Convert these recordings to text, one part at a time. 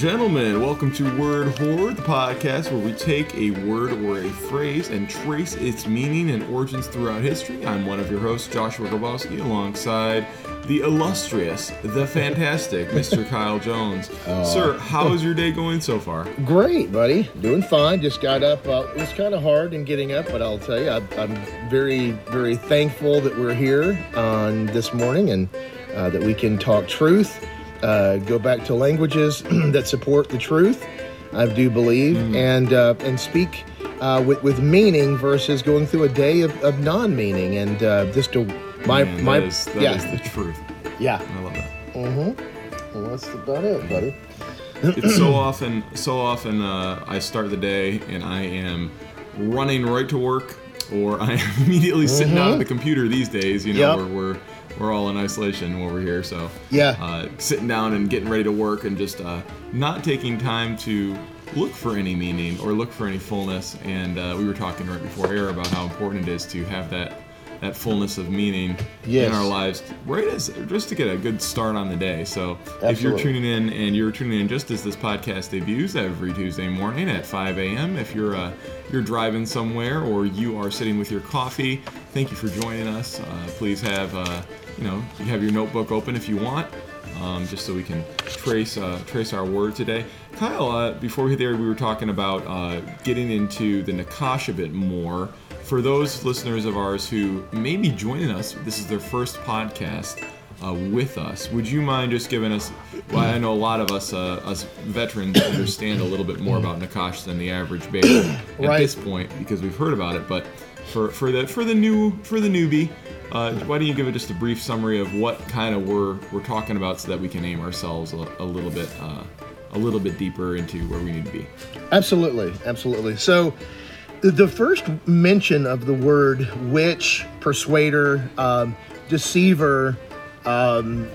gentlemen, welcome to Word Horde, the podcast where we take a word or a phrase and trace its meaning and origins throughout history. I'm one of your hosts, Joshua Grabowski, alongside the illustrious, the fantastic Mr. Kyle Jones. Sir, how is your day going so far? Great, buddy. Doing fine. Just got up. Uh, it was kind of hard in getting up, but I'll tell you, I, I'm very, very thankful that we're here on this morning and uh, that we can talk truth, uh, go back to languages that support the truth. I do believe, and uh, and speak uh, with with meaning versus going through a day of, of non-meaning and uh, just to my Man, my that is, that yeah is the truth. yeah. I love that. Mm-hmm. Well, that's about it, buddy. it's so often so often uh, i start the day and i am running right to work or i am immediately sitting down at the computer these days you know Yep. we're, we're we're all in isolation over here so Yeah. uh, sitting down and getting ready to work and just uh, not taking time to look for any meaning or look for any fullness and uh, we were talking right before air about how important it is to have that that fullness of meaning Yes. in our lives right as just to get a good start on the day so if you're tuning in and you're tuning in just as this podcast debuts every Tuesday morning at 5 a.m. If you're uh, you're driving somewhere or you are sitting with your coffee, thank you for joining us. Uh, please have uh, you know you have your notebook open if you want, um, just so we can trace uh, trace our word today. Kyle, uh, before we hit there, we were talking about uh, getting into the Nakash a bit more. For those listeners of ours who may be joining us, this is their first podcast uh, with us. Would you mind just giving us? Well, I know a lot of us, uh, us veterans, understand a little bit more about Nakash than the average bear at Right. this point because we've heard about it. But for for the for the new for the newbie, uh, why don't you give it just a brief summary of what kind of we're we're talking about so that we can aim ourselves a, a little bit uh, a little bit deeper into where we need to be. Absolutely, absolutely. So, the- first mention of the word witch, persuader, um, deceiver, um,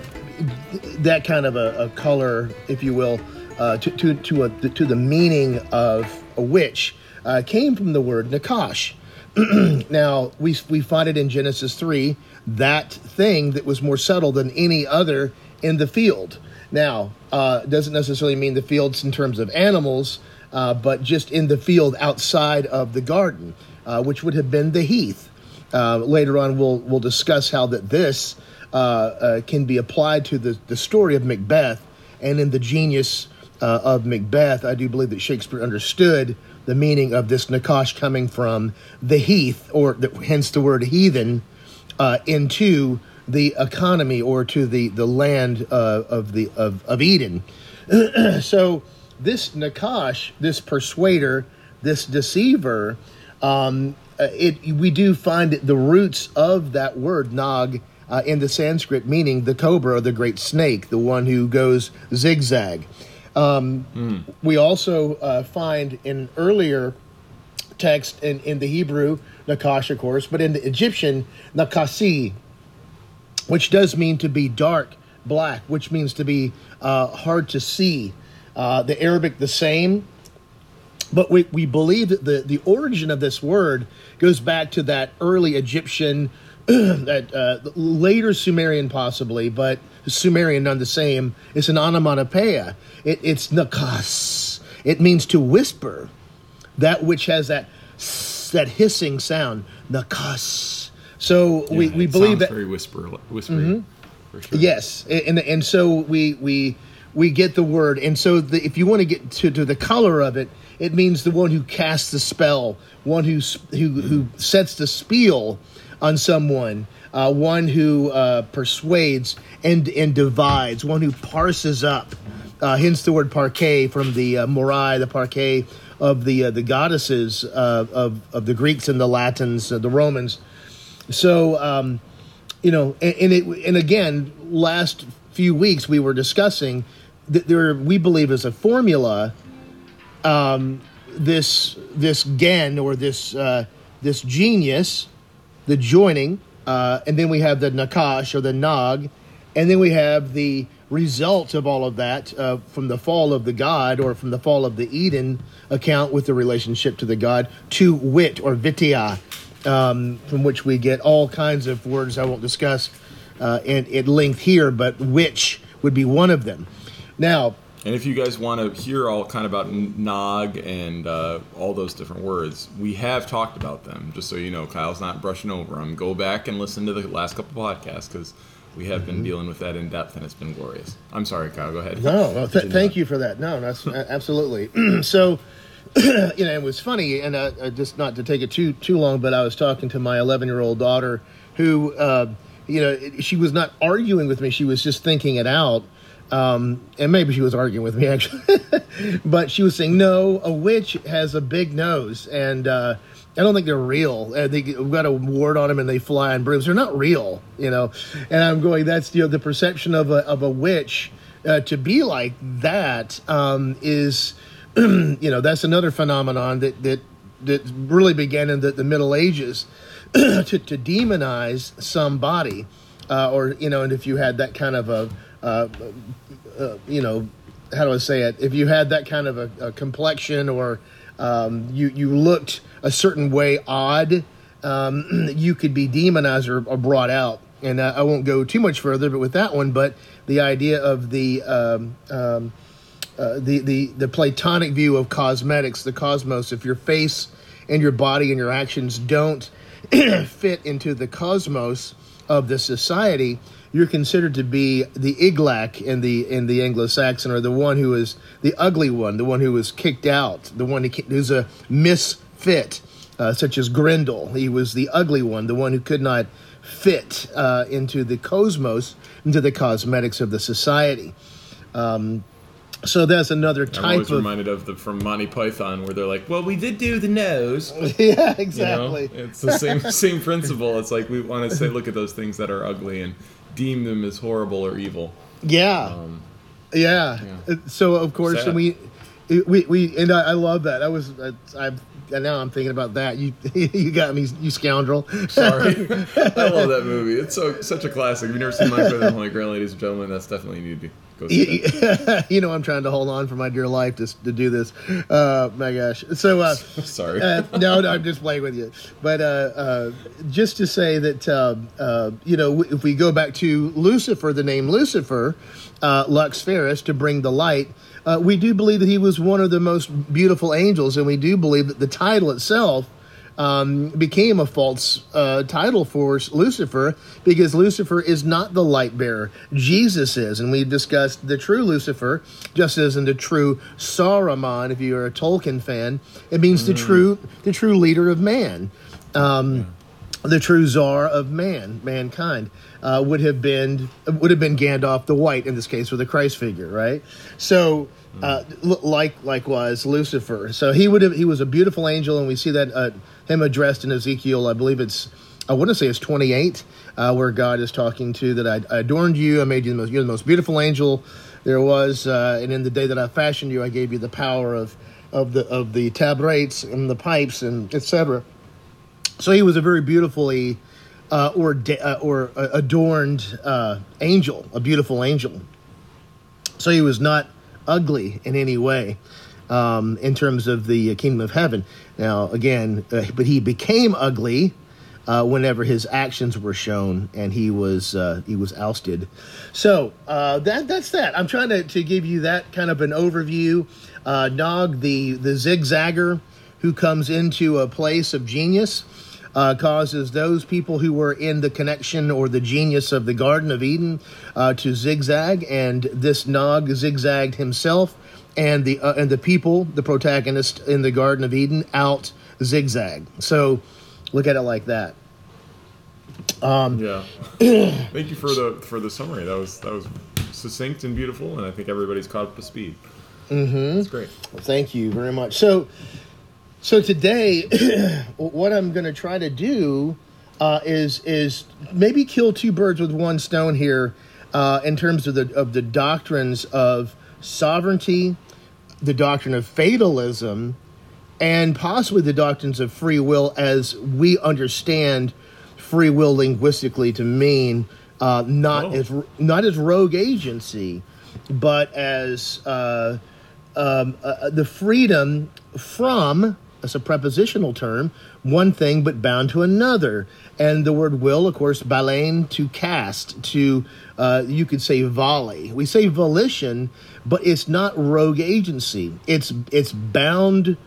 that kind of a, a color, if you will, uh, to to to, a, to the meaning of a witch, uh, came from the word nakash. now we we find it in Genesis three, that thing that was more subtle than any other in the field. Now, uh, doesn't necessarily mean the fields in terms of animals, uh, but just in the field outside of the garden, uh, which would have been the heath. Uh, later on, we'll we'll discuss how that this uh, uh, can be applied to the the story of Macbeth, and in the genius uh, of Macbeth, I do believe that Shakespeare understood the meaning of this Nakash coming from the heath, or the, hence the word heathen, into the economy or to the the land of the of, of Eden. so this Nakash, this persuader, this deceiver, um, uh, it we do find the roots of that word Nag uh, in the Sanskrit, meaning the cobra the great snake, the one who goes zigzag. Um, We also uh, find in earlier text in, in the Hebrew, Nakash, of course, but in the Egyptian, Nakasi, which does mean to be dark black, which means to be uh, hard to see. Uh, the Arabic, the same. But we, we believe that the, the origin of this word goes back to that early Egyptian, that uh, later Sumerian possibly, but Sumerian none the same. It's an onomatopoeia. It, it's nakas. It means to whisper, that which has that that hissing sound, nakas. So we, Yeah, we it believe that Mm-hmm. very whisper whispery. For sure. Yes, and and so we we we get the word, and so the, if you want to get to, to the color of it, it means the one who casts the spell, one who who who sets the spiel on someone, uh, one who uh, persuades and and divides, one who parses up. Uh, hence the word Parcae from the uh, morai, the Parcae of the uh, the goddesses uh, of of the Greeks and the Latins, uh, the Romans. So. Um, you know and, and it and again last few weeks we were discussing there we believe is a formula um this this gen or this uh this genius the joining uh and then we have the nakash or the nag and then we have the result of all of that uh, from the fall of the god or from the fall of the eden account with the relationship to the god to wit or vitya um, from which we get all kinds of words I won't discuss uh, in, at length here, but which would be one of them. Now, And if you guys want to hear all kind of about Nog and uh, all those different words, we have talked about them. Just so you know, Kyle's not brushing over them. Go back and listen to the last couple podcasts because we have been dealing with that in depth, and it's been glorious. I'm sorry, Kyle. Go ahead. No, no th- thank you for that. No, that's absolutely. so, you know, it was funny, and uh, uh, just not to take it too too long, but I was talking to my 11 year old daughter, who, uh, you know, she was not arguing with me; she was just thinking it out. Um, and maybe she was arguing with me actually, but she was saying, "No, a witch has a big nose, and uh, I don't think they're real. Uh, they got a ward on them, and they fly on brooms. They're not real, you know." And I'm going, "That's you know the perception of a of a witch uh, to be like that um, is, you know, that's another phenomenon that that that really began in the, the Middle Ages to to demonize somebody, uh, or you know, and if you had that kind of a uh, uh, you know, how do I say it? If you had that kind of a, a complexion or um, you you looked a certain way odd, um, you could be demonized or, or brought out. And uh, I won't go too much further, but with that one, but the idea of the um, um, uh, the the the Platonic view of cosmetics, the cosmos. If your face and your body and your actions don't fit into the cosmos of the society, you're considered to be the Iglak in the in the Anglo-Saxon, or the one who is the ugly one, the one who was kicked out, the one who's a misfit, uh, such as Grendel. He was the ugly one, the one who could not fit uh, into the cosmos, into the cosmetics of the society. Um, so that's another type I'm always of reminded of the from Monty Python where they're like, "Well, we did do the nose." yeah, You know? exactly. It's the same same principle. It's like we want to say, look at those things that are ugly and deem them as horrible or evil. Yeah. Um, Yeah. Yeah. So of course, Sad. we, we, we, and I, I love that. I was, I, I've, now I'm thinking about that. You, you got me, you scoundrel. sorry, I love that movie. It's so such a classic. If you've never seen Python and Holy Grail, ladies and gentlemen, that's definitely you need to go see. that. you know, I'm trying to hold on for my dear life to, to do this. Uh, my gosh. So, uh, Sorry. uh, no, no, I'm just playing with you. But uh, uh, just to say that, uh, uh, you know, if we go back to Lucifer, the name Lucifer, uh, Lux Ferris, to bring the light, uh, we do believe that he was one of the most beautiful angels, and we do believe that the title itself um, became a false uh, title for Lucifer because Lucifer is not the light bearer. Jesus is. And we discussed the true Lucifer, just as in the true Saruman, if you're a Tolkien fan, it means the true the true leader of man. Um, the true czar of man, mankind, uh, would have been would have been Gandalf the White in this case with a Christ figure, right? So, uh, l- like likewise Lucifer. So he would have he was a beautiful angel, and we see that uh, him addressed in Ezekiel. I believe it's I want to say it's twenty eight, uh, where God is talking to that I, I adorned you, I made you the most you're the most beautiful angel there was, uh, and in the day that I fashioned you, I gave you the power of of the of the tabrets and the pipes and etc. So he was a very beautifully uh, or uh, or uh, adorned uh, angel, a beautiful angel. So he was not ugly in any way um, in terms of the kingdom of heaven. Now, again, uh, but he became ugly uh, whenever his actions were shown, and he was uh, he was ousted. So uh, that that's that. I'm trying to, to give you that kind of an overview. Uh, Nog, the the zigzagger who comes into a place of genius, uh, causes those people who were in the connection or the genius of the Garden of Eden uh, to zigzag, and this Nog zigzagged himself, and the uh, and the people, the protagonist in the Garden of Eden, out zigzag. So look at it like that. Um, Yeah. Thank you for the for the summary. That was that was succinct and beautiful, and I think everybody's caught up to speed. Mm-hmm. That's great. Well, thank you very much. So, so today, what I'm going to try to do uh, is is maybe kill two birds with one stone here, uh, in terms of the of the doctrines of sovereignty, the doctrine of fatalism, and possibly the doctrines of free will as we understand free will linguistically to mean uh, not Oh. as not as rogue agency, but as uh, um, uh, the freedom from It's a prepositional term, one thing but bound to another. And the word will, of course, balein, to cast, to, uh, you could say volley. We say volition, but it's not rogue agency. It's, it's bound,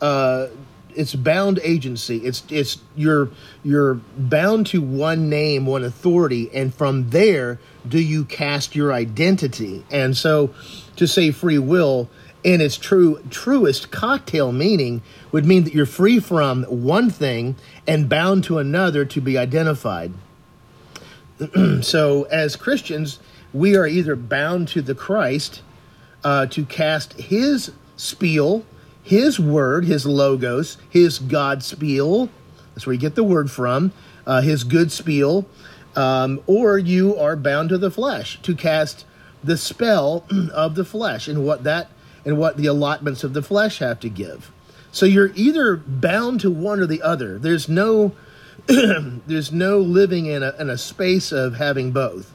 uh, it's bound agency. It's it's you're you're bound to one name, one authority, and from there do you cast your identity. And so, to say free will in its true truest cocktail meaning would mean that you're free from one thing and bound to another to be identified. so, as Christians, we are either bound to the Christ uh, to cast His spiel his word, his logos, his God spiel. That's where you get the word from. Uh, his good spiel. Um, or you are bound to the flesh to cast the spell of the flesh and what that and what the allotments of the flesh have to give. So you're either bound to one or the other. There's no there's no living in a, in a space of having both,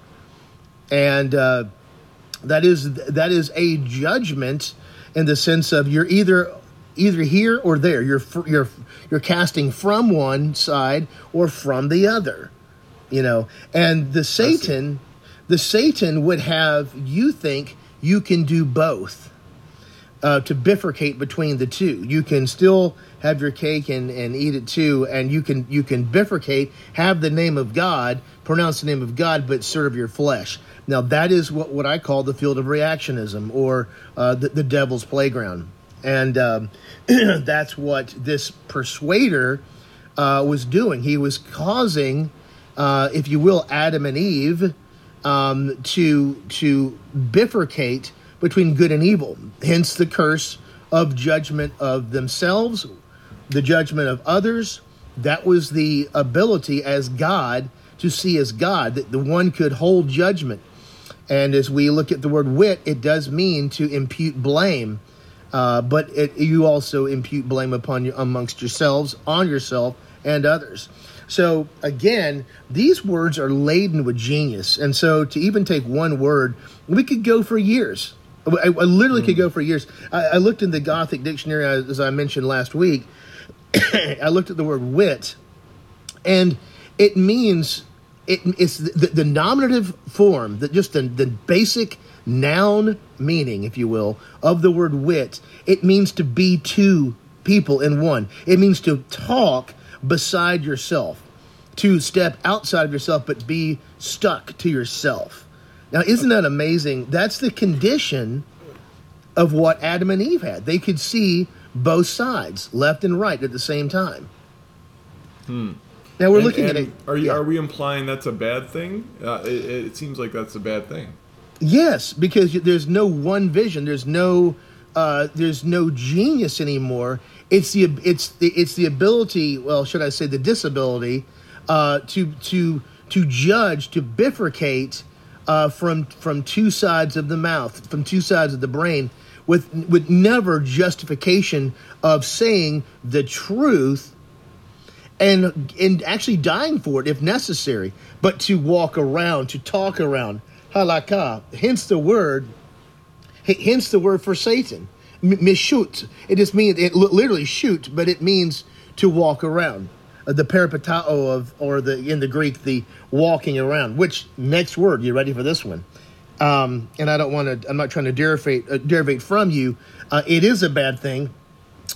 and uh, that is that is a judgment in the sense of you're either either here or there. You're you're you're casting from one side or from the other. You know, and the Satan, the Satan would have you think you can do both. Uh, to bifurcate between the two, you can still have your cake and, and eat it too, and you can you can bifurcate, have the name of God, pronounce the name of God, but serve your flesh. Now that is what, what I call the field of reactionism or uh, the, the devil's playground. And um, that's what this persuader uh, was doing. He was causing, uh, if you will, Adam and Eve um, to to bifurcate between good and evil. Hence the curse of judgment of themselves, the judgment of others. That was the ability as God to see as God that the one could hold judgment. And as we look at the word wit, it does mean to impute blame uh, but it, you also impute blame upon amongst yourselves, on yourself, and others. So again, these words are laden with genius, and so to even take one word, we could go for years. I, I literally mm. could go for years. I, I, looked in the Gothic dictionary as I mentioned last week. I looked at the word wit, and it means it, it's the, the, nominative form, that just the, the basic noun meaning, if you will, of the word wit. It means to be two people in one. It means to talk beside yourself, to step outside of yourself, but be stuck to yourself. Now, isn't that amazing? That's the condition of what Adam and Eve had. They could see both sides, left and right, at the same time. Hmm. Now we're and, looking and at it. Are you yeah. are we implying that's a bad thing? Uh, it, it seems like that's a bad thing. Yes, because there's no one vision. There's no uh, there's no genius anymore. It's the it's the it's the ability. Well, should I say the disability uh, to to to judge to bifurcate uh, from from two sides of the mouth, from two sides of the brain, with with never justification of saying the truth and and actually dying for it if necessary, but to walk around, to talk around halakha, hence the word, hence the word for Satan, mishut. It just means it literally shoot, but it means to walk around. Uh, the peripatao of, or the in the Greek, the walking around. Which next word? You ready for this one? Um, and I don't want to. I'm not trying to derivate uh, derivate from you. Uh, it is a bad thing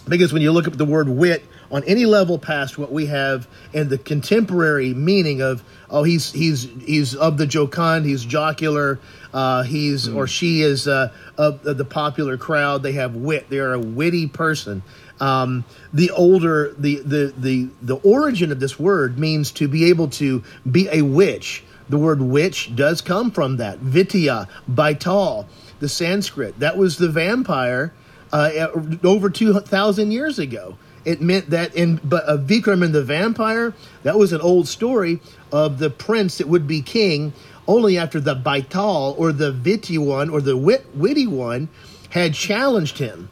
because when you look up the word wit on any level past what we have in the contemporary meaning of oh he's he's he's of the jocund he's jocular uh, he's mm. or she is uh, of, the popular crowd they have wit they're a witty person um, the older the, the the the origin of this word means to be able to be a witch. The word witch does come from that. Vitya baital the sanskrit. That was the vampire uh, over 2000 years ago. It meant that in but uh, Vikram and the vampire, that was an old story of the prince that would be king only after the Baital or the Viti one or the wit, witty one had challenged him.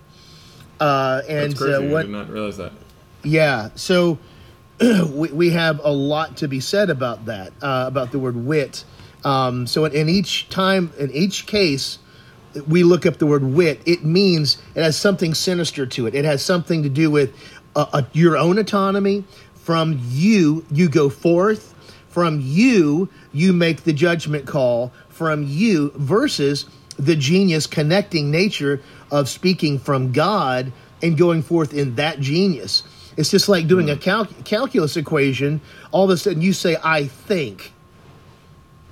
Uh, and. Uh, what, I did not realize that. Yeah, so we, we have a lot to be said about that, uh, about the word wit. Um, so in, in each time, in each case, we look up the word wit, it means it has something sinister to it. It has something to do with uh, uh, your own autonomy. From you, you go forth. From you, you make the judgment call. From you, versus the genius connecting nature of speaking from God and going forth in that genius. It's just like doing a hmm. cal- calculus equation. All of a sudden, you say, I think.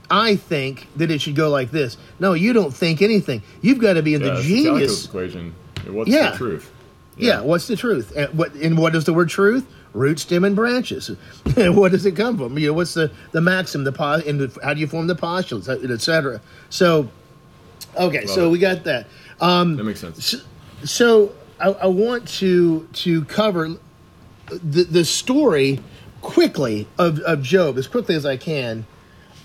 I think that it should go like this. No, you don't think anything. You've got to be in Yeah, the genius. equation. What's Yeah. the truth? Yeah. what's the truth? And what and what is the word truth? Root, stem, and branches. what does it come from? You know, what's the the maxim? The po- and the, how do you form the postulates, etc. So, okay, so it. we got that. Um, that makes sense. So I, I want to to cover the the story quickly of, of Job as quickly as I can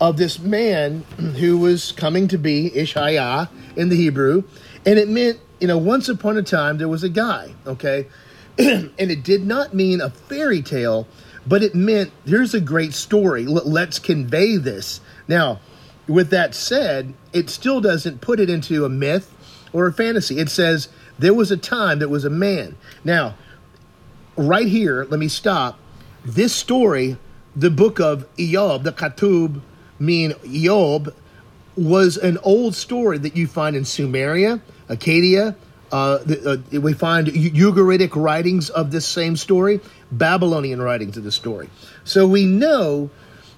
of this man who was coming to be Ishaiah in the Hebrew, and it meant you know once upon a time there was a guy, okay, and it did not mean a fairy tale, but it meant here's a great story. Let's convey this now. With that said, it still doesn't put it into a myth or a fantasy. It says there was a time that was a man. Now, right here, let me stop. This story, the book of Eob, the Katub, mean Eob, was an old story that you find in Sumeria, Acadia. Uh, the, uh, we find Ugaritic writings of this same story, Babylonian writings of this story. So we know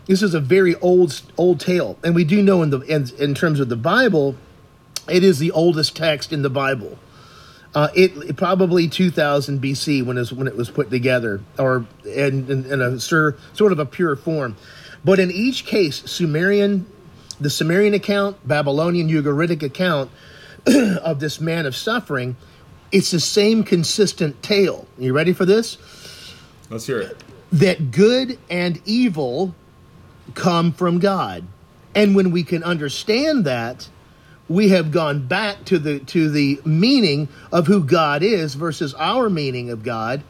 this is a very old old tale, and we do know in the in, in terms of the Bible, it is the oldest text in the Bible. Uh, it, it probably 2000 BC when it was, when it was put together, or in, in, in a sur, sort of a pure form. But in each case, Sumerian, the Sumerian account, Babylonian Ugaritic account of this man of suffering, it's the same consistent tale. You ready for this? Let's hear it. that good and evil come from God. And when we can understand that, we have gone back to the to the meaning of who God is versus our meaning of God,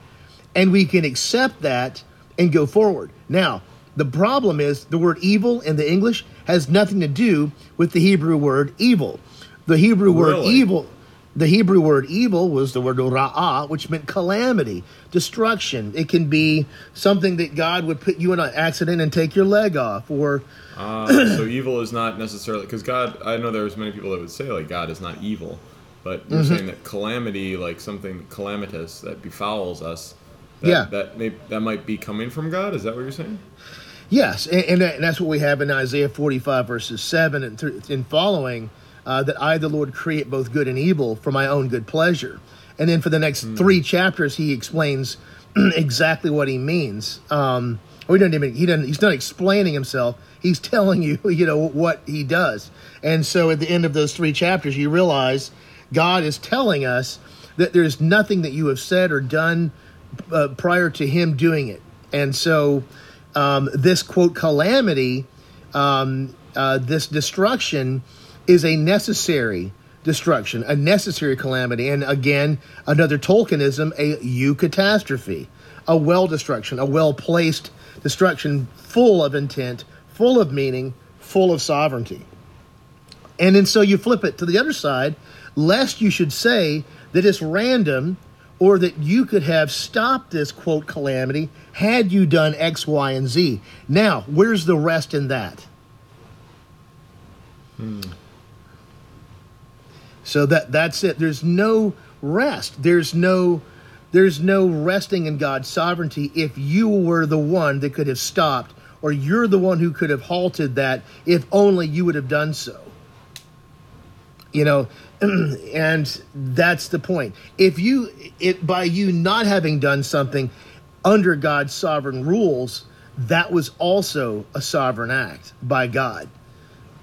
and we can accept that and go forward. Now, the problem is the word evil in the English has nothing to do with the Hebrew word evil. The Hebrew word Really? evil the Hebrew word evil was the word ra'ah, which meant calamity, destruction. It can be something that God would put you in an accident and take your leg off, or Uh, so evil is not necessarily because God. I know there's many people that would say like God is not evil, but you're Mm-hmm. saying that calamity, like something calamitous that befouls us, that, Yeah. that may that might be coming from God. Is that what you're saying? Yes, and, and, that- and that's what we have in Isaiah 45, verses 7 and, th- and following uh, that I, the Lord, create both good and evil for my own good pleasure. And then for the next three chapters, he explains exactly what he means. Um, he doesn't even, he doesn't, he's not explaining himself. He's telling you, you know, what he does. And so at the end of those three chapters, you realize God is telling us that there's nothing that you have said or done uh, prior to him doing it. And so um, this quote calamity, um, uh, this destruction is a necessary destruction, a necessary calamity. And again, another Tolkienism, a eucatastrophe, a well destruction, a well placed destruction full of intent, full of meaning, full of sovereignty. And then so you flip it to the other side, lest you should say that it's random or that you could have stopped this quote calamity had you done X, Y, and Z. Now, where's the rest in that? Hmm. So that that's it. There's no rest. There's no there's no resting in God's sovereignty if you were the one that could have stopped or you're the one who could have halted that if only you would have done so you know and that's the point if you it by you not having done something under god's sovereign rules that was also a sovereign act by god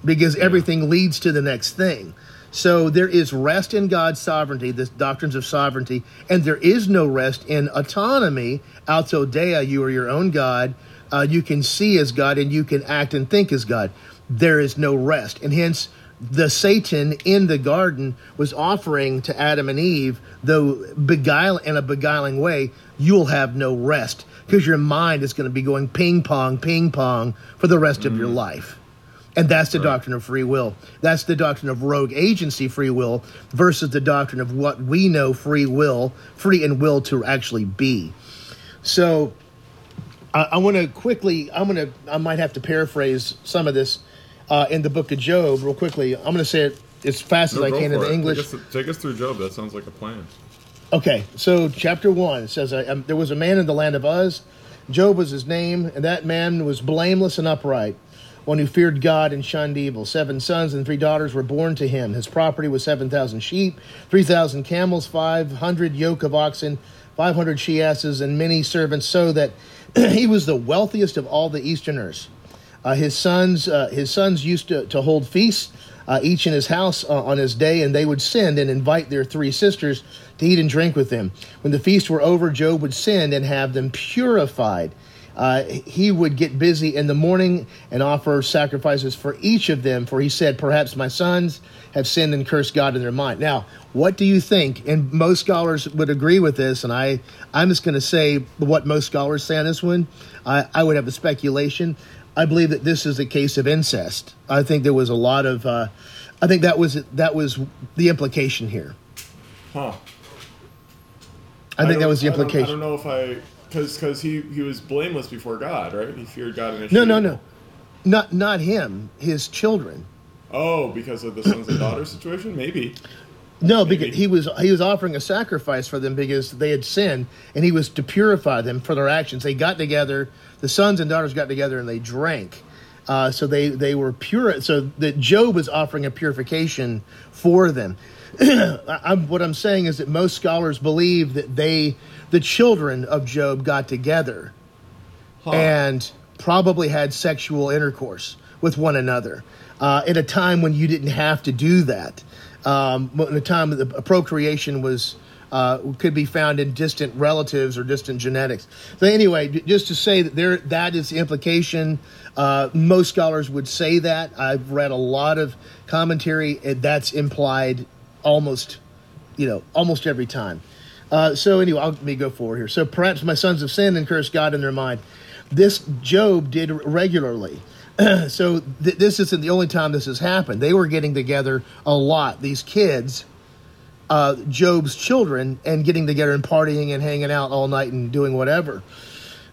because everything leads to the next thing so there is rest in god's sovereignty the doctrines of sovereignty and there is no rest in autonomy. Auto dea you are your own god. Uh, you can see as god and you can act and think as god. There is no rest. And hence the Satan in the garden was offering to Adam and Eve, though beguile in a beguiling way, you'll have no rest because your mind is going to be going ping pong, ping pong for the rest of your life. And that's the doctrine of free will. That's the doctrine of rogue agency free will versus the doctrine of what we know free will, free and will to actually be. So I, I want to quickly. I'm going to. I might have to paraphrase some of this uh, in the book of Job real quickly. I'm going to say it as fast No, as I can in the it. English. Take us, take us through Job. That sounds like a plan. Okay, so chapter one says, um, There was a man in the land of Uz. Job was his name, and that man was blameless and upright, one who feared God and shunned evil. Seven sons and three daughters were born to him. His property was 7,000 sheep, 3,000 camels, 500 yoke of oxen, 500 she asses, and many servants, so that he was the wealthiest of all the Easterners. Uh, his sons, uh, his sons used to, to hold feasts, uh, each in his house uh, on his day, and they would send and invite their three sisters to eat and drink with them. When the feasts were over, Job would send and have them purified. Uh, he would get busy in the morning and offer sacrifices for each of them, for he said, Perhaps my sons have sinned and cursed God in their mind. Now, what do you think? And most scholars would agree with this, and I, I'm just going to say what most scholars say on this one. I, I would have a speculation. I believe that this is a case of incest. I think there was a lot of, uh, I think that was that was the implication here. Huh. I, think that was the I don't- implication. I don't, know if I, because because he he was blameless before God, right? He feared God and No, no, no, not not him. His children. Oh, because of the sons and daughters situation, maybe. No, Maybe. because he was he was offering a sacrifice for them because they had sinned, and he was to purify them for their actions. They got together, the sons and daughters got together, and they drank. Uh, so they they were pure. So that Job was offering a purification for them. I, I'm, what I'm saying is that most scholars believe that they, the children of Job, got together Huh. and probably had sexual intercourse with one another uh, at a time when you didn't have to do that. Um, a time that the procreation was uh, could be found in distant relatives or distant genetics. So anyway, just to say that there that is the implication. Uh, most scholars would say that. I've read a lot of commentary. And that's implied almost you know, almost every time. Uh, so anyway, I'll, let me go forward here. So perhaps my sons have sinned and cursed God in their mind. This Job did regularly. so th- this isn't the only time this has happened. They were getting together a lot. These kids, uh, Job's children, and getting together and partying and hanging out all night and doing whatever.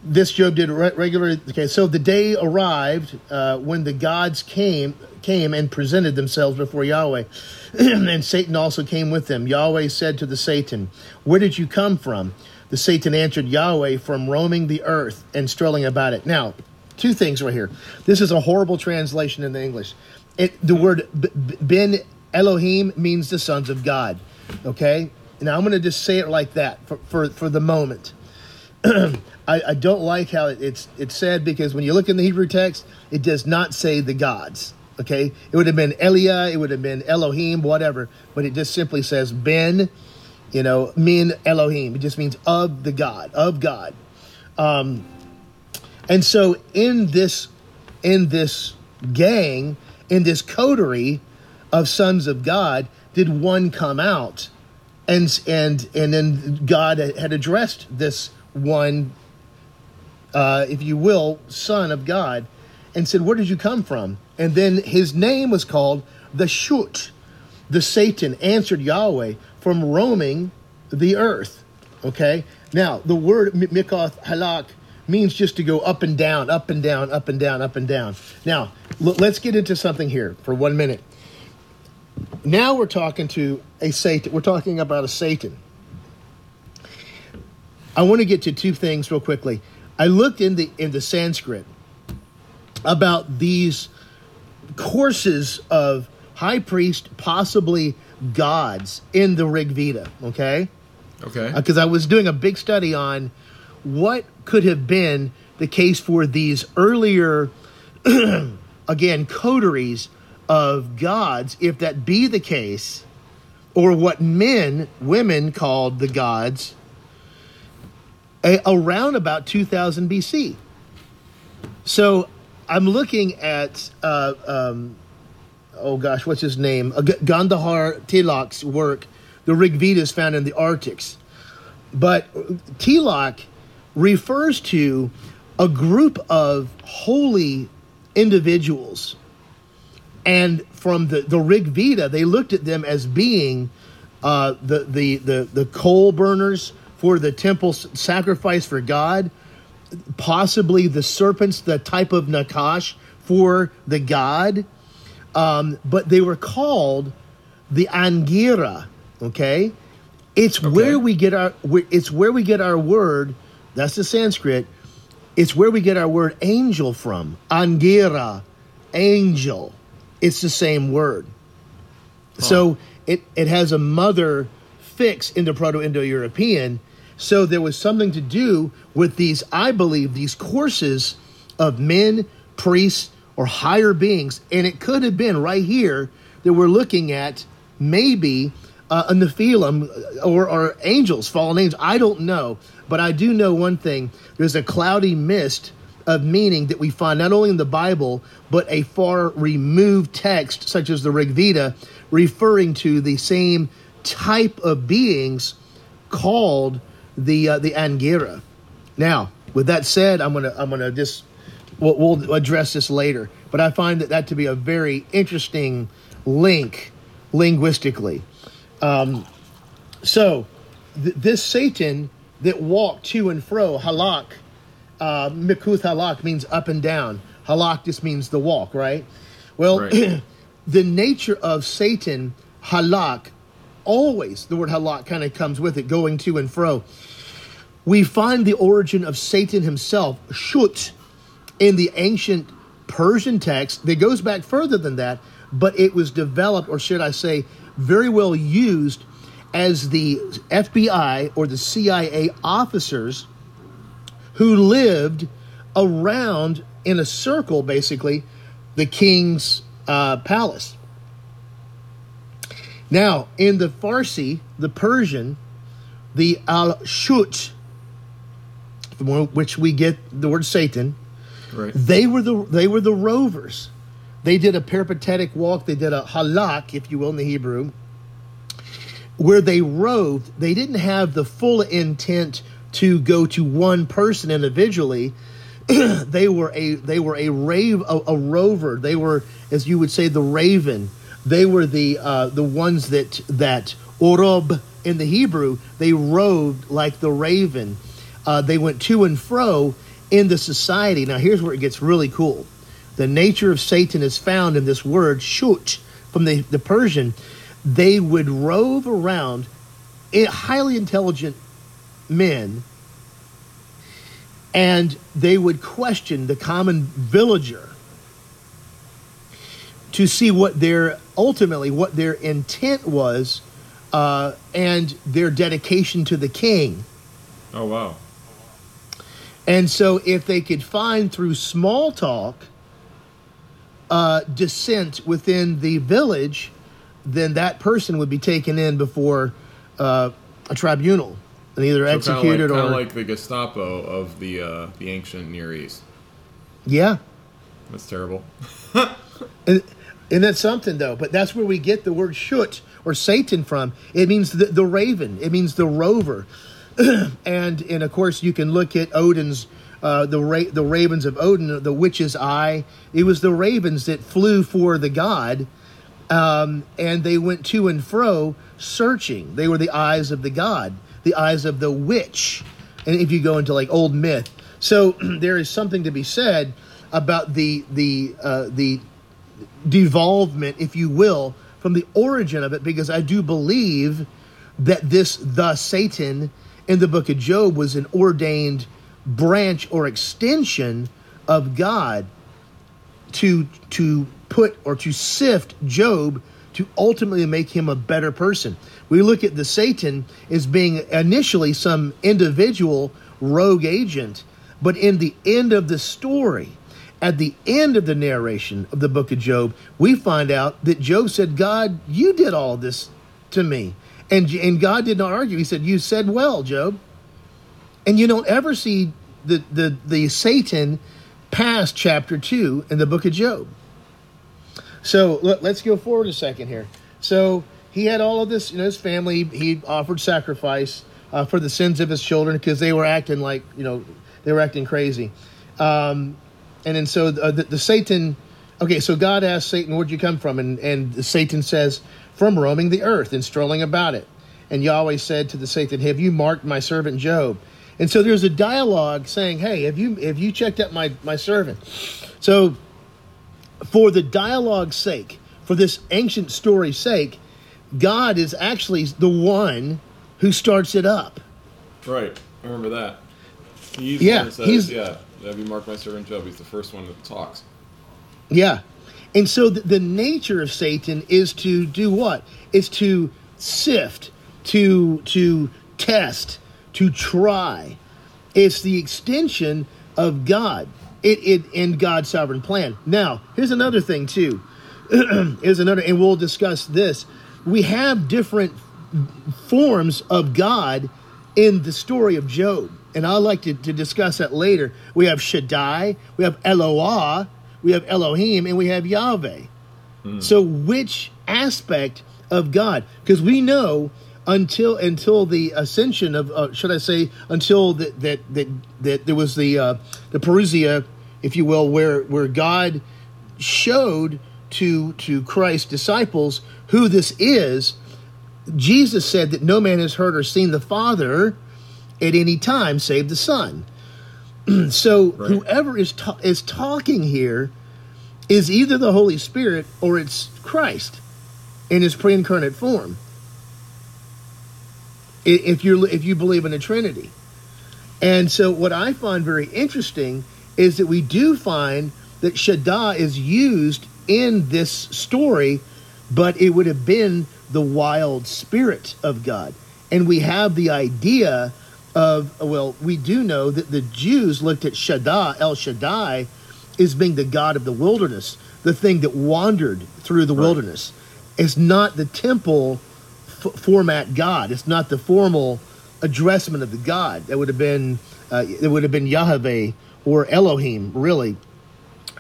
This Job did re-. Okay, so the day arrived uh, when the gods came came and presented themselves before Yahweh, and Satan also came with them. Yahweh said to the Satan, "Where did you come from?" The Satan answered Yahweh, "From roaming the earth and strolling about it." Now, two things right here. This is a horrible translation in the English. It, the word b- b- Ben Elohim means the sons of God. Okay, now I'm going to just say it like that for for, for the moment. I, I don't like how it, it's it's said because when you look in the Hebrew text, it does not say the gods. Okay, it would have been Elia, it would have been Elohim, whatever, but it just simply says Ben, you know, min Elohim. It just means of the God, of God. Um, and so in this in this gang, in this coterie of sons of God, did one come out, and and and then God had addressed this one, uh, if you will, son of God, and said, "Where did you come from?" And then his name was called the Shut. The Satan answered Yahweh from roaming the earth. Okay. Now the word mikoth halak means just to go up and down, up and down, up and down, up and down. Now l- let's get into something here for one minute. Now we're talking to a Satan. We're talking about a Satan. I want to get to two things real quickly. I looked in the in the Sanskrit about these courses of high priest, possibly gods, in the Rig Veda. Okay, Okay. Uh, because I was doing a big study on what could have been the case for these earlier, again, coteries of gods, if that be the case, or what men, women called the gods a, around about 2000 BC. So I'm looking at, uh, um, oh gosh, what's his name? Uh, Gandhar Tilak's work, The Rig is found in the Arctics. But Tilak refers to a group of holy individuals. And from the, the Rig Veda, they looked at them as being uh, the, the, the, the coal burners for the temple sacrifice for God, possibly the serpents, the type of nakash for the god, um, but they were called the angira. Okay, it's where we get our. It's where we get our word. That's the Sanskrit. It's where we get our word angel from. Angira, angel. It's the same word. So it, it has a mother fix into Proto Indo European. So there was something to do with these, I believe, these courses of men, priests, or higher beings. And it could have been right here that we're looking at maybe uh, a Nephilim or, or angels, fallen angels. I don't know. But I do know one thing there's a cloudy mist of meaning that we find not only in the Bible, but a far removed text, such as the Rig Veda, referring to the same type of beings called the uh, the Angira. Now, with that said, I'm gonna I'm gonna just we'll, we'll address this later, but I find that that to be a very interesting link linguistically. Um, so, th- this Satan that walked to and fro, halak, uh, mikuth halak means up and down. Halak just means the walk, right? Well, Right. the nature of Satan, halak, always the word halak kind of comes with it, going to and fro. We find the origin of Satan himself, shut, in the ancient Persian text that goes back further than that, but it was developed, or should I say, very well used as the FBI or the CIA officers who lived around in a circle, basically, the king's uh, palace. Now, in the Farsi, the Persian, the al shut, from which we get the word Satan, Right. they were the they were the rovers. They did a peripatetic walk. They did a halak, if you will, in the Hebrew, where they roved. They didn't have the full intent to go to one person individually. they were a they were a rave a, a rover. They were, as you would say, the raven. They were the uh, the ones that that orob in the Hebrew. They roved like the raven. Uh, they went to and fro in the society. Now, here's where it gets really cool. The nature of Satan is found in this word shut from the, the Persian. They would rove around i- highly intelligent men and they would question the common villager to see what their ultimately what their intent was uh, and their dedication to the king. Oh wow. And so, if they could find through small talk uh, dissent within the village, then that person would be taken in before uh, a tribunal and either So executed kind of or like, kinda like the Gestapo of the uh, the ancient Near East. yeah. That's terrible. And, and that's something though. But that's where we get the word shut or Satan from. It means the, the raven. It means the rover. and and of course you can look at Odin's uh, the ra- the ravens of Odin, the witch's eye. It was the ravens that flew for the god, um, and they went to and fro searching. They were the eyes of the god, the eyes of the witch. And if you go into like old myth, so there is something to be said about the the uh, the devolvement, if you will, from the origin of it, because I do believe that this the Satan in the book of Job was an ordained branch or extension of God to to put or to sift Job to ultimately make him a better person. We look at the Satan as being initially some individual rogue agent, but in the end of the story, at the end of the narration of the book of Job, we find out that Job said, "God, you did all this to me." And and God did not argue. He said, "You said well, Job." And you don't ever see the the the Satan past chapter 2 in the book of Job. So let, us go forward a second here. So he had all of this, you know, his family, he offered sacrifice uh, for the sins of his children because they were acting like, you know, they were acting crazy. Um, and then so the, the, the Satan, okay, so God asked Satan, where'd you come from? And, and Satan says, from roaming the earth and strolling about it. and Yahweh said to the Satan, Have you marked my servant Job? And so there's a dialogue saying, Hey, have you have you checked out my, my servant? So for the dialogue's sake, for this ancient story's sake, God is actually the one who starts it up. Right. I remember that. He's Yeah, says, he's- yeah. Have you marked my servant Job? He's the first one that talks. Yeah. And so the, the nature of Satan is to do what? Is to sift, to to test, to try. It's the extension of God. It, it in God's sovereign plan. Now, here's another thing too. here's another, and we'll discuss this. We have different forms of God in the story of Job. And I'd like to, to discuss that later. We have Shaddai, we have Eloah, we have Elohim, and we have Yahweh. So which aspect of God? Because we know until until the ascension of uh, should I say until that that that, that there was the uh, the Parousia, if you will, where where God showed to to Christ's disciples who this is. Jesus said that no man has heard or seen the Father at any time save the Son. so Right. whoever is ta- is talking here is either the Holy Spirit or it's Christ in his pre-incarnate form. If you if you believe in the Trinity, and so what I find very interesting is that we do find that Shaddai is used in this story, but it would have been the wild spirit of God, and we have the idea of well, we do know that the Jews looked at Shaddai, El Shaddai, as being the God of the wilderness, the thing that wandered through the wilderness. It's not the temple f- format God. It's not the formal addressment of the God. That would have been uh, it would have been Yahweh or Elohim, really.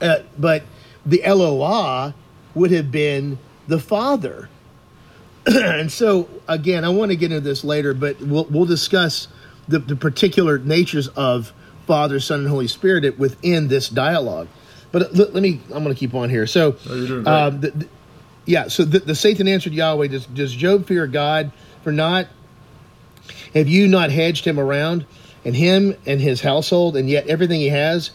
Uh, but the Eloah would have been the Father. and so again, I want to get into this later, but we'll we'll discuss the, the particular natures of Father, Son, and Holy Spirit within this dialogue. But let, let me, I'm going to keep on here. So, Oh, you're doing great. um, the, the- yeah. So the, the Satan answered Yahweh, does, does Job fear God for not? Have you not hedged him around and him and his household and yet everything he has,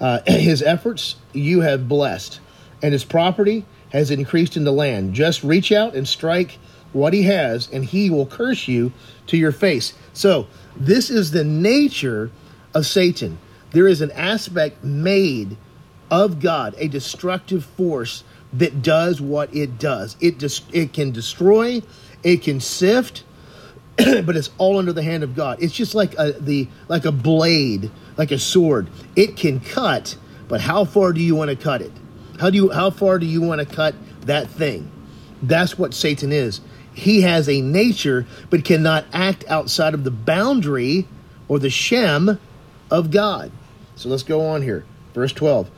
uh, his efforts you have blessed and his property has increased in the land. Just reach out and strike what he has and he will curse you to your face. So this is the nature of Satan. There is an aspect made of God, a destructive force that does what it does. It dis- it can destroy, it can sift, but it's all under the hand of God. It's just like a the like a blade, like a sword. It can cut, but how far do you want to cut it? How do you how far do you want to cut that thing? That's what Satan is. He has a nature, but cannot act outside of the boundary or the shem of God. So let's go on here. Verse 12.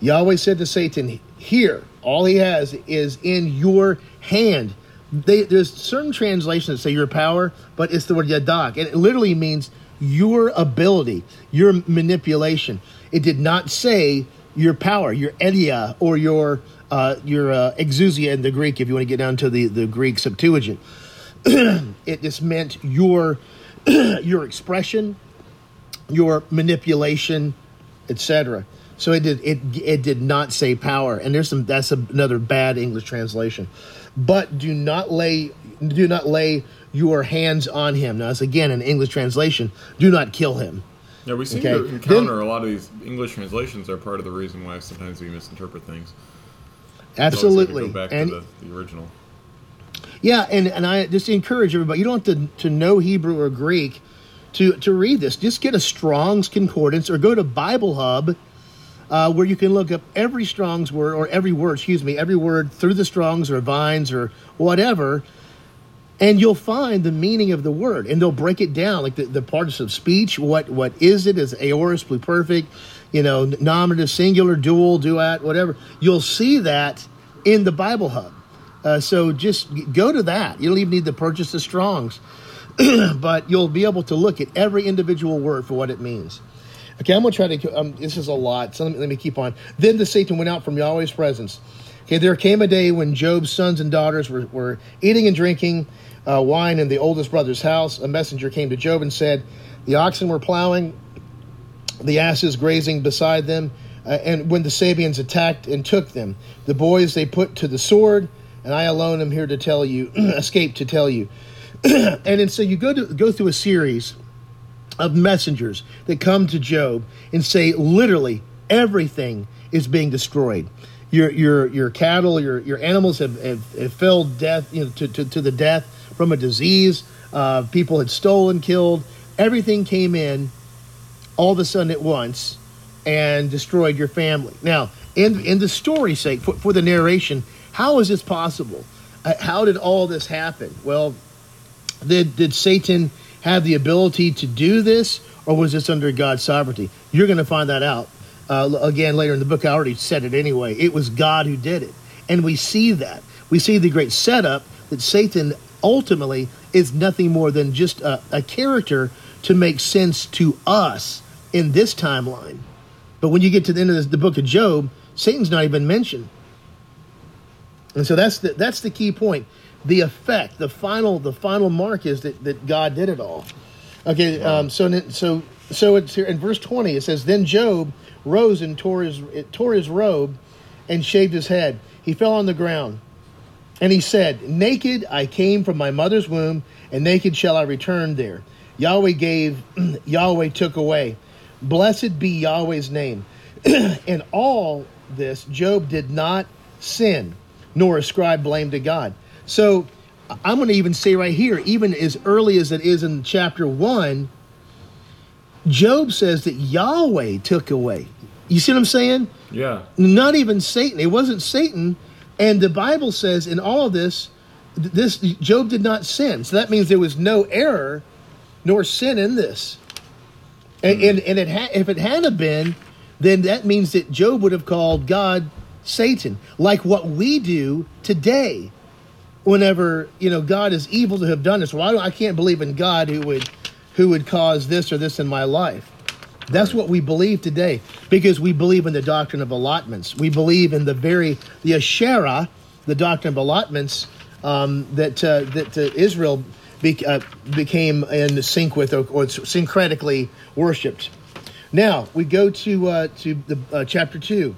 Yahweh said to Satan, Here, all he has is in your hand. They, there's certain translations that say your power, but it's the word yadak, and it literally means your ability, your manipulation. It did not say your power, your elia, or your uh, your uh, exousia in the Greek, if you want to get down to the, the Greek Septuagint. it just meant your your expression, your manipulation, etc. So it did it it did not say power, and there's some that's another bad English translation. But do not lay do not lay your hands on him. Now, it's again an English translation. Do not kill him. Yeah, we seem Okay. to encounter a lot of these English translations are part of the reason why sometimes we misinterpret things. Like Absolutely, Go back and to the, the original. Yeah, and, and I just encourage everybody. You don't have to, to know Hebrew or Greek to to read this. Just get a Strong's concordance or go to Bible Hub, uh, where you can look up every Strong's word or every word, excuse me, every word through the Strong's or Vines or whatever, and you'll find the meaning of the word, and they'll break it down like the, the parts of speech. What what is it? Is aorist, pluperfect, you know, nominative, singular, dual, duet, whatever. You'll see that in the Bible Hub. Uh, so just go to that. You don't even need to purchase the Strongs, but you'll be able to look at every individual word for what it means. Okay, I'm gonna try to. Um, this is a lot, so let me, let me keep on. Then the Satan went out from Yahweh's presence. Okay, there came a day when Job's sons and daughters were, were eating and drinking uh, wine in the oldest brother's house. A messenger came to Job and said, The oxen were plowing, the asses grazing beside them, uh, and when the Sabeans attacked and took them, the boys they put to the sword, and I alone am here to tell you, escape to tell you. and then so you go to go through a series of messengers that come to Job and say literally everything is being destroyed. Your your your cattle, your your animals have, have, have fell death you know, to, to, to the death from a disease. Uh, people had stolen, killed. Everything came in all of a sudden at once and destroyed your family. Now, in in the story's sake, for, for the narration, how is this possible? Uh, how did all this happen? Well, did did Satan have the ability to do this, or was this under God's sovereignty? You're going to find that out uh, again later in the book. I already said it anyway. It was God who did it, and we see that. We see the great setup that Satan ultimately is nothing more than just a, a character to make sense to us in this timeline. But when you get to the end of this, the book of Job, Satan's not even mentioned. And so that's the, that's the key point. The effect, the final, the final mark is that, that God did it all. Okay, um, so so so it's here in verse twenty. It says, "Then Job rose and tore his tore his robe, and shaved his head. He fell on the ground, and he said, Naked I came from my mother's womb, and naked shall I return there. Yahweh gave, Yahweh took away. Blessed be Yahweh's name. in all this, Job did not sin, nor ascribe blame to God. So I'm going to even say right here, even as early as it is in chapter 1, Job says that Yahweh took away. You see what I'm saying? Yeah. Not even Satan. It wasn't Satan. And the Bible says in all of this, this Job did not sin. So that means there was no error nor sin in this. And, mm. and, and it ha- if it hadn't been, then that means that Job would have called God Satan, like what we do today. Whenever you know God is evil to have done this, well, I, I can't believe in God who would who would cause this or this in my life. That's what we believe today because we believe in the doctrine of allotments. We believe in the very the Asherah, the doctrine of allotments um, that uh, that uh, Israel be, uh, became in sync with or, or, syncretically worshipped. Now we go to uh, to the uh, chapter two.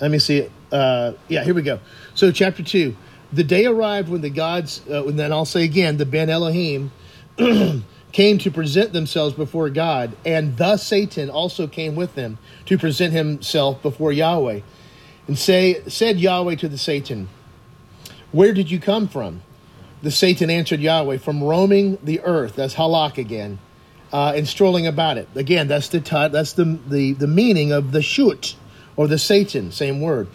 Let me see it. Uh, yeah, here we go. So chapter two. The day arrived when the gods, and then I'll say again, the Ben Elohim came to present themselves before God, and thus Satan also came with them to present himself before Yahweh. And say, said Yahweh to the Satan, Where did you come from? The Satan answered Yahweh, From roaming the earth, that's halak again, uh, and strolling about it. Again, that's the that's the, the, the meaning of the shut, or the Satan, same word.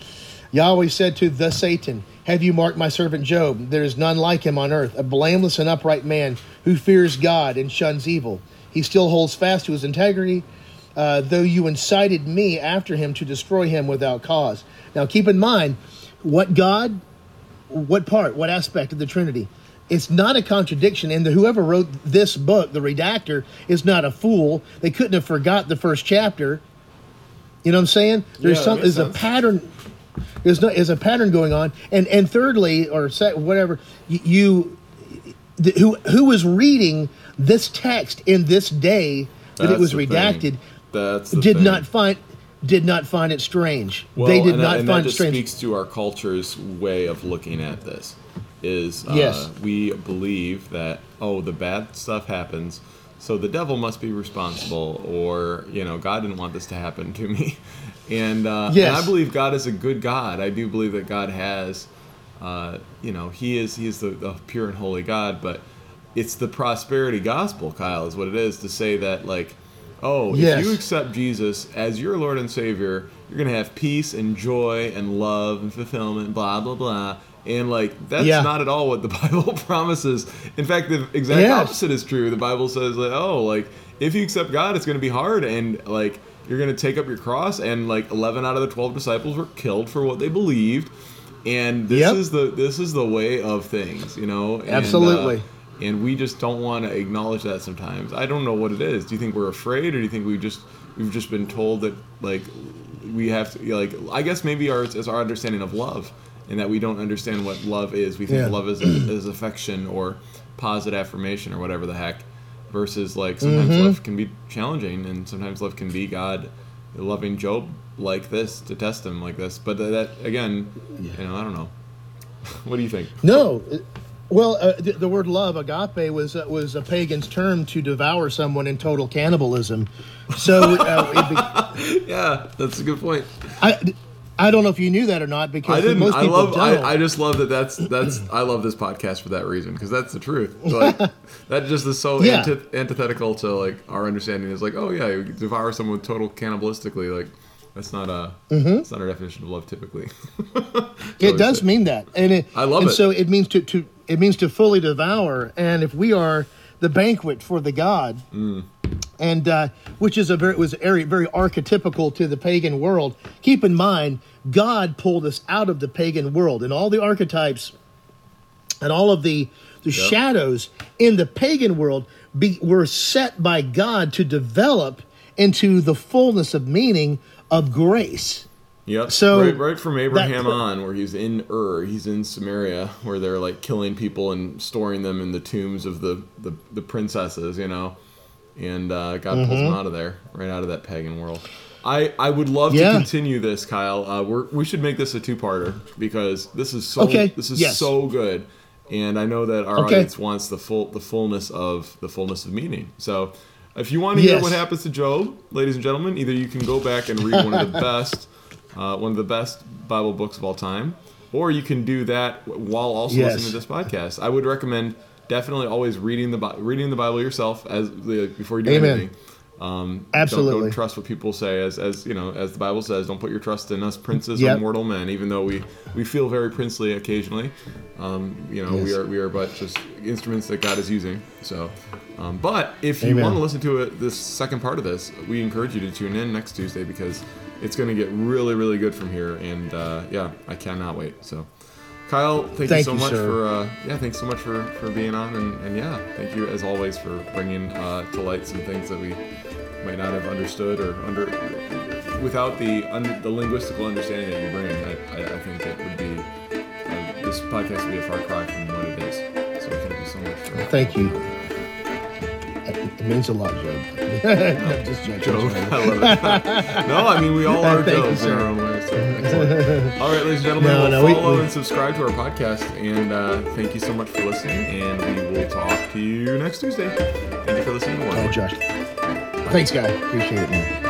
Yahweh said to the Satan, have you marked my servant Job? There is none like him on earth, a blameless and upright man who fears God and shuns evil. He still holds fast to his integrity, uh, though you incited me after him to destroy him without cause. Now, keep in mind what God, what part, what aspect of the Trinity. It's not a contradiction, and the, whoever wrote this book, the redactor, is not a fool. They couldn't have forgot the first chapter. You know what I'm saying? There's yeah, some there's a pattern there's no there's a pattern going on, and and thirdly or set, whatever you, the, who who was reading this text in this day that That's it was redacted thing. That's did thing. not find did not find it strange. Well, they did and not that, and find it strange. speaks to our culture's way of looking at this. Is uh, Yes. we believe that oh the bad stuff happens, so the devil must be responsible, or you know God didn't want this to happen to me, and, uh, and Yes. I believe God is a good God. I do believe that God has, uh, you know, He is He is the, the pure and holy God, but it's the prosperity gospel, Kyle, is what it is to say that like. Oh, Yes. if you accept Jesus as your Lord and Savior, you're gonna have peace and joy and love and fulfillment, blah blah blah. And like that's Yeah. not at all what the Bible promises. In fact, the exact Yes. opposite is true. The Bible says like, oh, like if you accept God, it's gonna be hard and like you're gonna take up your cross. And like 11 out of the 12 disciples were killed for what they believed. And this Yep. is the this is the way of things, you know. And, uh, Absolutely. And we just don't want to acknowledge that sometimes. I don't know what it is. Do you think we're afraid, or do you think we just we've just been told that like we have to like? I guess maybe our it's our understanding of love and that we don't understand what love is. We think Yeah. love is, is affection or positive affirmation or whatever the heck. Versus like sometimes Mm-hmm. love can be challenging, and sometimes love can be God loving Job like this to test him like this. But that again, you know, I don't know. what do you think? No. Well, uh, the, the word love, agape, was uh, was a pagan's term to devour someone in total cannibalism. So uh, be- Yeah, that's a good point. I, I don't know if you knew that or not because I didn't. most I love. don't. I, I just love that. That's that's. I love this podcast for that reason because that's the truth. Like that just is so Yeah. anti- antithetical to like our understanding. Is like, oh yeah, you devour someone total cannibalistically. Like that's not a. That's not our definition of love typically. Mm-hmm. it does mean that, and it, I love and it. So it means to, to it means to fully devour, and if we are the banquet for the god, Mm. and uh, which is a very was very very archetypical to the pagan world. Keep in mind, God pulled us out of the pagan world, and all the archetypes and all of the the shadows in the pagan world be, were set by God to develop into the fullness of meaning of grace. Yep. So, right, right from Abraham on, where he's in Ur, he's in Sumeria, where they're like killing people and storing them in the tombs of the the, the princesses, you know, and uh, God pulls Mm-hmm. them out of there, right out of that pagan world. I, I would love Yeah. to continue this, Kyle. Uh, we're, we should make this a two-parter because this is so Okay, this is yes. so good, and I know that our Okay. audience wants the full the fullness of the fullness of meaning. So, if you want to hear Yes. what happens to Job, ladies and gentlemen, either you can go back and read one of the best, uh, one of the best Bible books of all time, or you can do that while also Yes. listening to this podcast. I would recommend definitely always reading the reading the Bible yourself as like, before you do Amen. anything. Um, Absolutely. Don't, don't trust what people say, as as you know, as the Bible says. Don't put your trust in us princes Yep. or mortal men, even though we we feel very princely occasionally. Um, you know, we are we are but just instruments that God is using. So, um, but if you want to listen to it, this second part of this, we encourage you to tune in next Tuesday because it's going to get really really good from here. And uh, yeah, I cannot wait. So. Kyle, thank, Thank you so you, much sir. for uh, yeah, thanks so much for, for being on, and, and yeah, thank you as always for bringing uh, to light some things that we might not have understood or under without the under, the linguistical understanding that you bring. I, I, I think it would be uh, this podcast would be a far cry from what it is. So thank you so much for Thank you. It means a lot, Joe. I'm just joking. Joe. I love it. no, I mean we all are Thank Joes in sir. our own way. So. All right, ladies and gentlemen, No, we'll no, follow we- and subscribe to our podcast. And uh, thank you so much for listening. And we will talk to you next Tuesday. Thank you for listening to One. Oh, Josh. Thanks, guy. Appreciate it, man.